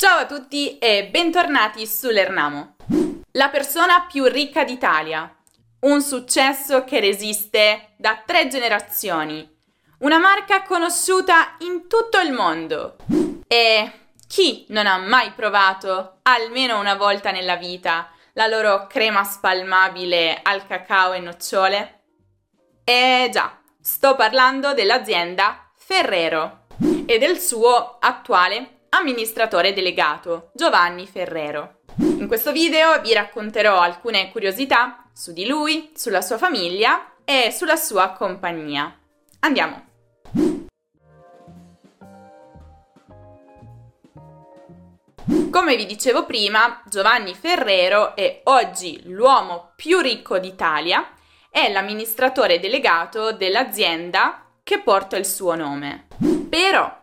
Ciao a tutti e bentornati sull'Ernamo. La persona più ricca d'Italia. Un successo che resiste da tre generazioni. Una marca conosciuta in tutto il mondo. E chi non ha mai provato, almeno una volta nella vita, la loro crema spalmabile al cacao e nocciole? Eh già, sto parlando dell'azienda Ferrero e del suo attuale amministratore delegato Giovanni Ferrero. In questo video vi racconterò alcune curiosità su di lui, sulla sua famiglia e sulla sua compagnia. Andiamo! Come vi dicevo prima, Giovanni Ferrero è oggi l'uomo più ricco d'Italia e l'amministratore delegato dell'azienda che porta il suo nome. Però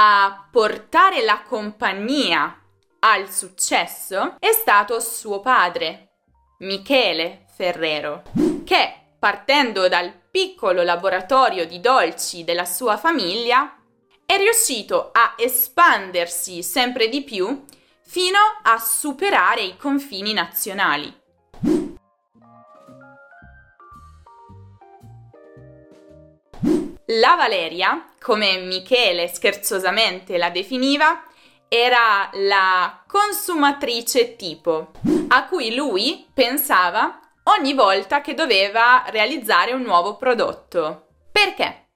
a portare la compagnia al successo è stato suo padre, Michele Ferrero, che partendo dal piccolo laboratorio di dolci della sua famiglia è riuscito a espandersi sempre di più fino a superare i confini nazionali. La Valeria, come Michele scherzosamente la definiva, era la consumatrice tipo, a cui lui pensava ogni volta che doveva realizzare un nuovo prodotto. Perché?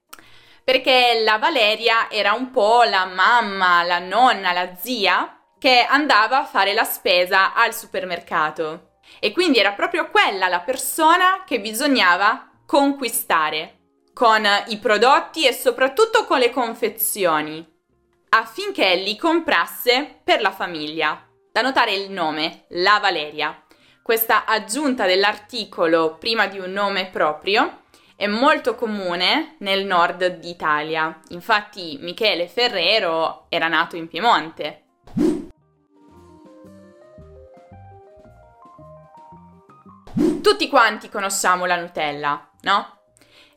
Perché la Valeria era un po' la mamma, la nonna, la zia che andava a fare la spesa al supermercato. E quindi era proprio quella la persona che bisognava conquistare con i prodotti e soprattutto con le confezioni, affinché li comprasse per la famiglia. Da notare il nome, La Valeria. Questa aggiunta dell'articolo prima di un nome proprio è molto comune nel nord d'Italia. Infatti Michele Ferrero era nato in Piemonte. Tutti quanti conosciamo la Nutella, no?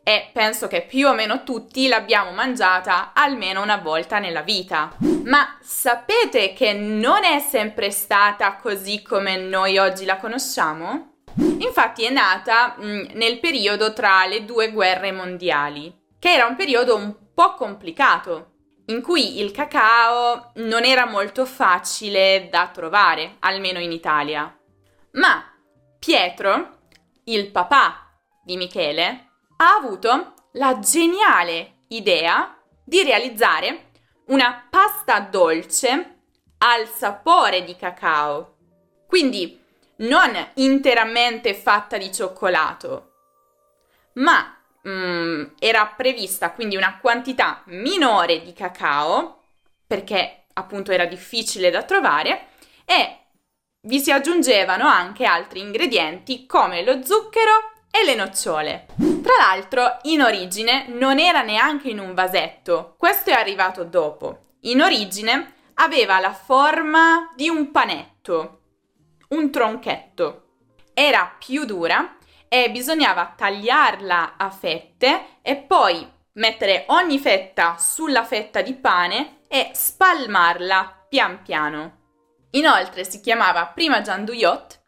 E penso che più o meno tutti l'abbiamo mangiata almeno una volta nella vita. Ma sapete che non è sempre stata così come noi oggi la conosciamo? Infatti è nata mh, mm, nel periodo tra le due guerre mondiali, che era un periodo un po' complicato, in cui il cacao non era molto facile da trovare, almeno in Italia. Ma Pietro, il papà di Michele, ha avuto la geniale idea di realizzare una pasta dolce al sapore di cacao. Quindi non interamente fatta di cioccolato, ma mm, era prevista quindi una quantità minore di cacao, perché appunto era difficile da trovare, e vi si aggiungevano anche altri ingredienti come lo zucchero e le nocciole. Tra l'altro, in origine non era neanche in un vasetto, questo è arrivato dopo. In origine aveva la forma di un panetto, un tronchetto. Era più dura e bisognava tagliarla a fette e poi mettere ogni fetta sulla fetta di pane e spalmarla pian piano. Inoltre si chiamava prima gianduiot,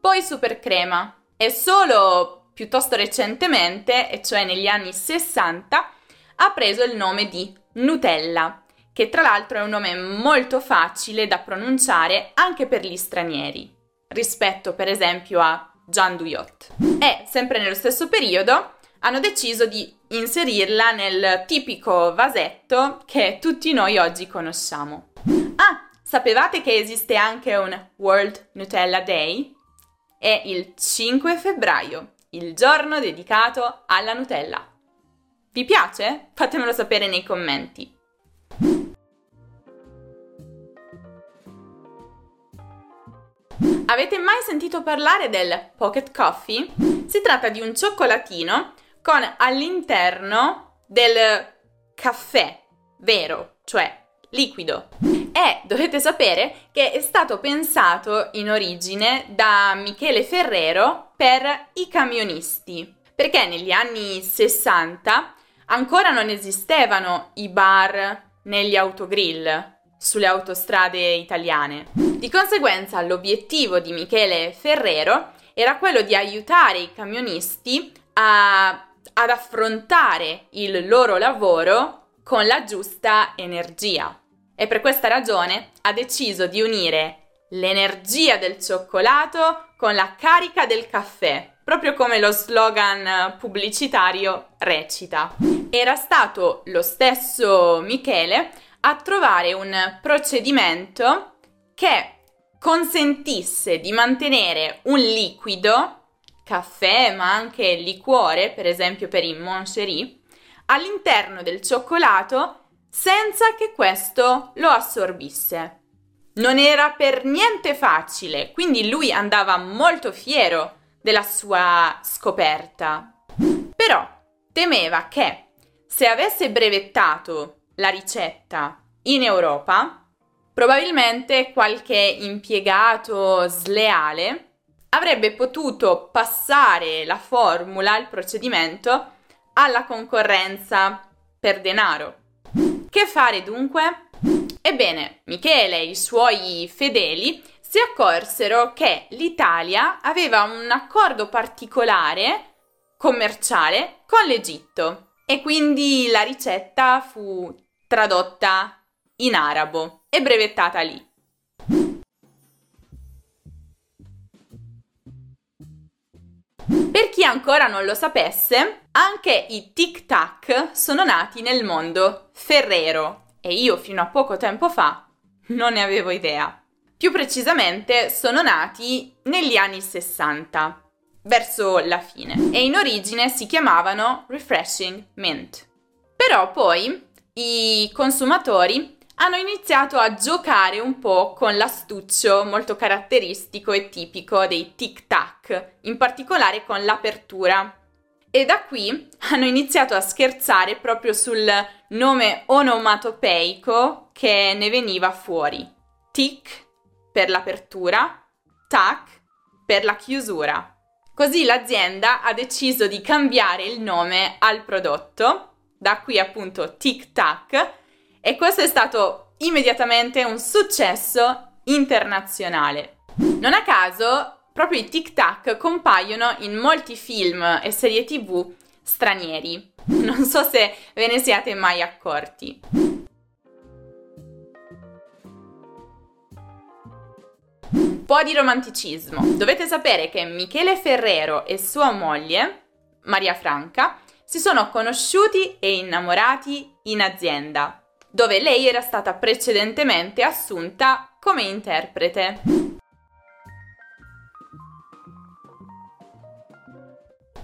poi super crema e solo piuttosto recentemente, e cioè negli anni 60, ha preso il nome di Nutella, che tra l'altro è un nome molto facile da pronunciare anche per gli stranieri, rispetto per esempio a Jean Duyot. E sempre nello stesso periodo hanno deciso di inserirla nel tipico vasetto che tutti noi oggi conosciamo. Ah, sapevate che esiste anche un World Nutella Day? È il 5 febbraio il giorno dedicato alla Nutella. Vi piace? Fatemelo sapere nei commenti. Avete mai sentito parlare del Pocket Coffee? Si tratta di un cioccolatino con all'interno del caffè vero, cioè liquido. E dovete sapere che è stato pensato in origine da Michele Ferrero per i camionisti, perché negli anni 60 ancora non esistevano i bar negli autogrill, sulle autostrade italiane. Di conseguenza l'obiettivo di Michele Ferrero era quello di aiutare i camionisti a, ad affrontare il loro lavoro con la giusta energia. E per questa ragione ha deciso di unire l'energia del cioccolato con la carica del caffè, proprio come lo slogan pubblicitario recita. Era stato lo stesso Michele a trovare un procedimento che consentisse di mantenere un liquido, caffè ma anche liquore, per esempio per i Moncherie, all'interno del cioccolato senza che questo lo assorbisse. Non era per niente facile, quindi lui andava molto fiero della sua scoperta. Però temeva che se avesse brevettato la ricetta in Europa, probabilmente qualche impiegato sleale avrebbe potuto passare la formula, il procedimento, alla concorrenza per denaro. Che fare dunque? Ebbene, Michele e i suoi fedeli si accorsero che l'Italia aveva un accordo particolare commerciale con l'Egitto e quindi la ricetta fu tradotta in arabo e brevettata lì. Ancora non lo sapesse, anche i Tic Tac sono nati nel mondo ferrero e io fino a poco tempo fa non ne avevo idea. Più precisamente sono nati negli anni 60, verso la fine, e in origine si chiamavano Refreshing Mint. Però poi i consumatori hanno iniziato a giocare un po' con l'astuccio molto caratteristico e tipico dei tic tac, in particolare con l'apertura e da qui hanno iniziato a scherzare proprio sul nome onomatopeico che ne veniva fuori. Tic per l'apertura, tac per la chiusura. Così l'azienda ha deciso di cambiare il nome al prodotto, da qui appunto Tic Tac, e questo è stato immediatamente un successo internazionale. Non a caso proprio i tic tac compaiono in molti film e serie tv stranieri. Non so se ve ne siate mai accorti. Un po' di romanticismo. Dovete sapere che Michele Ferrero e sua moglie, Maria Franca, si sono conosciuti e innamorati in azienda, dove lei era stata precedentemente assunta come interprete.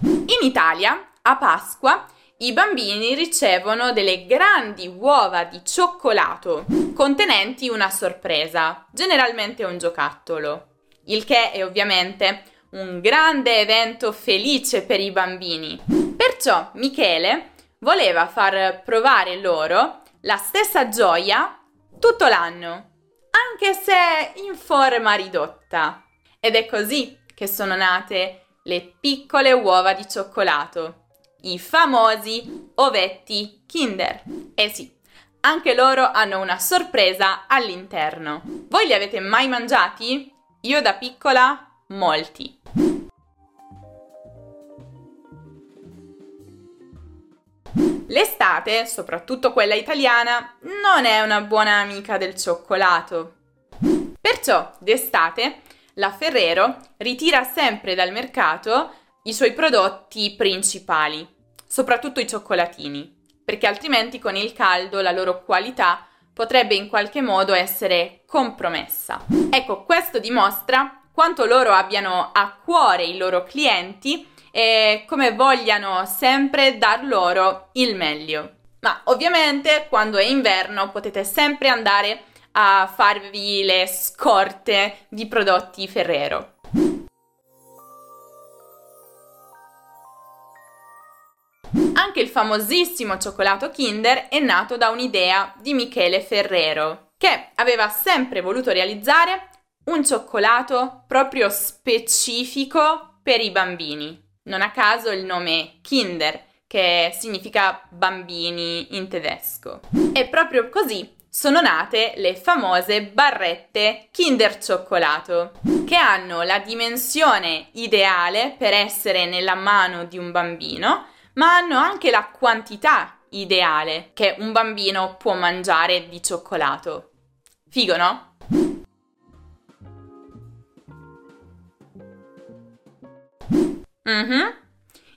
In Italia, a Pasqua, i bambini ricevono delle grandi uova di cioccolato contenenti una sorpresa, generalmente un giocattolo, il che è ovviamente un grande evento felice per i bambini. Perciò Michele voleva far provare loro la stessa gioia tutto l'anno, anche se in forma ridotta. Ed è così che sono nate le piccole uova di cioccolato, i famosi ovetti Kinder. Eh sì, anche loro hanno una sorpresa all'interno. Voi li avete mai mangiati? Io da piccola molti. L'estate, soprattutto quella italiana, non è una buona amica del cioccolato. Perciò d'estate la Ferrero ritira sempre dal mercato i suoi prodotti principali, soprattutto i cioccolatini, perché altrimenti con il caldo la loro qualità potrebbe in qualche modo essere compromessa. Ecco, questo dimostra quanto loro abbiano a cuore i loro clienti e come vogliano sempre dar loro il meglio. Ma ovviamente quando è inverno potete sempre andare a farvi le scorte di prodotti Ferrero. Anche il famosissimo cioccolato Kinder è nato da un'idea di Michele Ferrero, che aveva sempre voluto realizzare un cioccolato proprio specifico per i bambini. Non a caso il nome Kinder, che significa bambini in tedesco. E proprio così sono nate le famose barrette Kinder Cioccolato, che hanno la dimensione ideale per essere nella mano di un bambino, ma hanno anche la quantità ideale che un bambino può mangiare di cioccolato. Figo, no? Mm-hmm.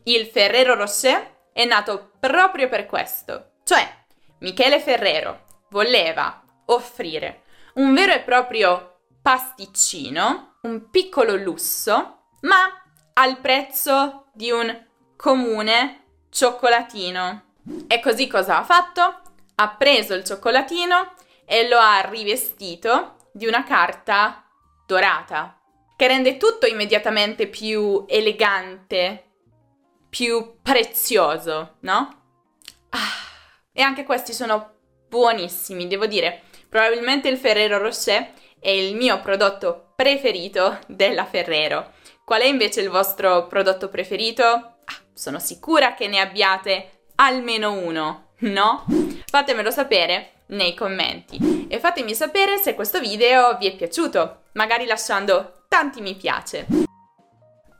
Il Ferrero Rocher è nato proprio per questo. Cioè, Michele Ferrero voleva offrire un vero e proprio pasticcino, un piccolo lusso, ma al prezzo di un comune cioccolatino. E così cosa ha fatto? Ha preso il cioccolatino e lo ha rivestito di una carta dorata, che rende tutto immediatamente più elegante, più prezioso, no? Ah, e anche questi sono buonissimi, devo dire. Probabilmente il Ferrero Rocher è il mio prodotto preferito della Ferrero. Qual è invece il vostro prodotto preferito? Ah, sono sicura che ne abbiate almeno uno, no? Fatemelo sapere nei commenti e fatemi sapere se questo video vi è piaciuto, magari lasciando tanti mi piace.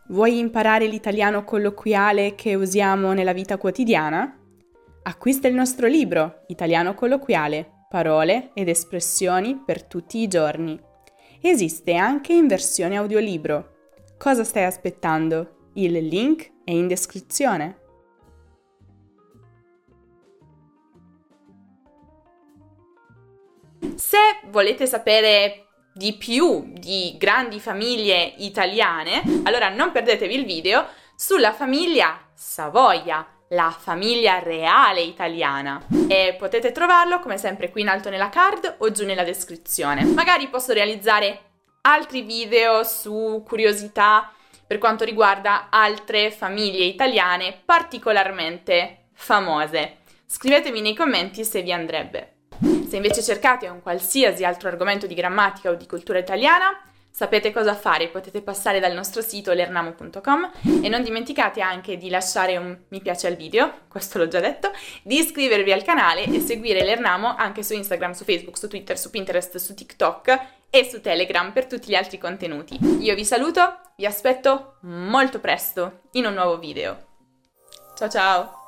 Vuoi imparare l'italiano colloquiale che usiamo nella vita quotidiana? Acquista il nostro libro Italiano colloquiale, parole ed espressioni per tutti i giorni. Esiste anche in versione audiolibro. Cosa stai aspettando? Il link è in descrizione. Se volete sapere di più di grandi famiglie italiane, allora non perdetevi il video sulla famiglia Savoia, la famiglia reale italiana. E potete trovarlo come sempre qui in alto nella card o giù nella descrizione. Magari posso realizzare altri video su curiosità per quanto riguarda altre famiglie italiane particolarmente famose. Scrivetemi nei commenti se vi andrebbe. Se invece cercate un qualsiasi altro argomento di grammatica o di cultura italiana, sapete cosa fare, potete passare dal nostro sito lernamo.com e non dimenticate anche di lasciare un mi piace al video, questo l'ho già detto, di iscrivervi al canale e seguire Lernamo anche su Instagram, su Facebook, su Twitter, su Pinterest, su TikTok e su Telegram per tutti gli altri contenuti. Io vi saluto, vi aspetto molto presto in un nuovo video. Ciao ciao!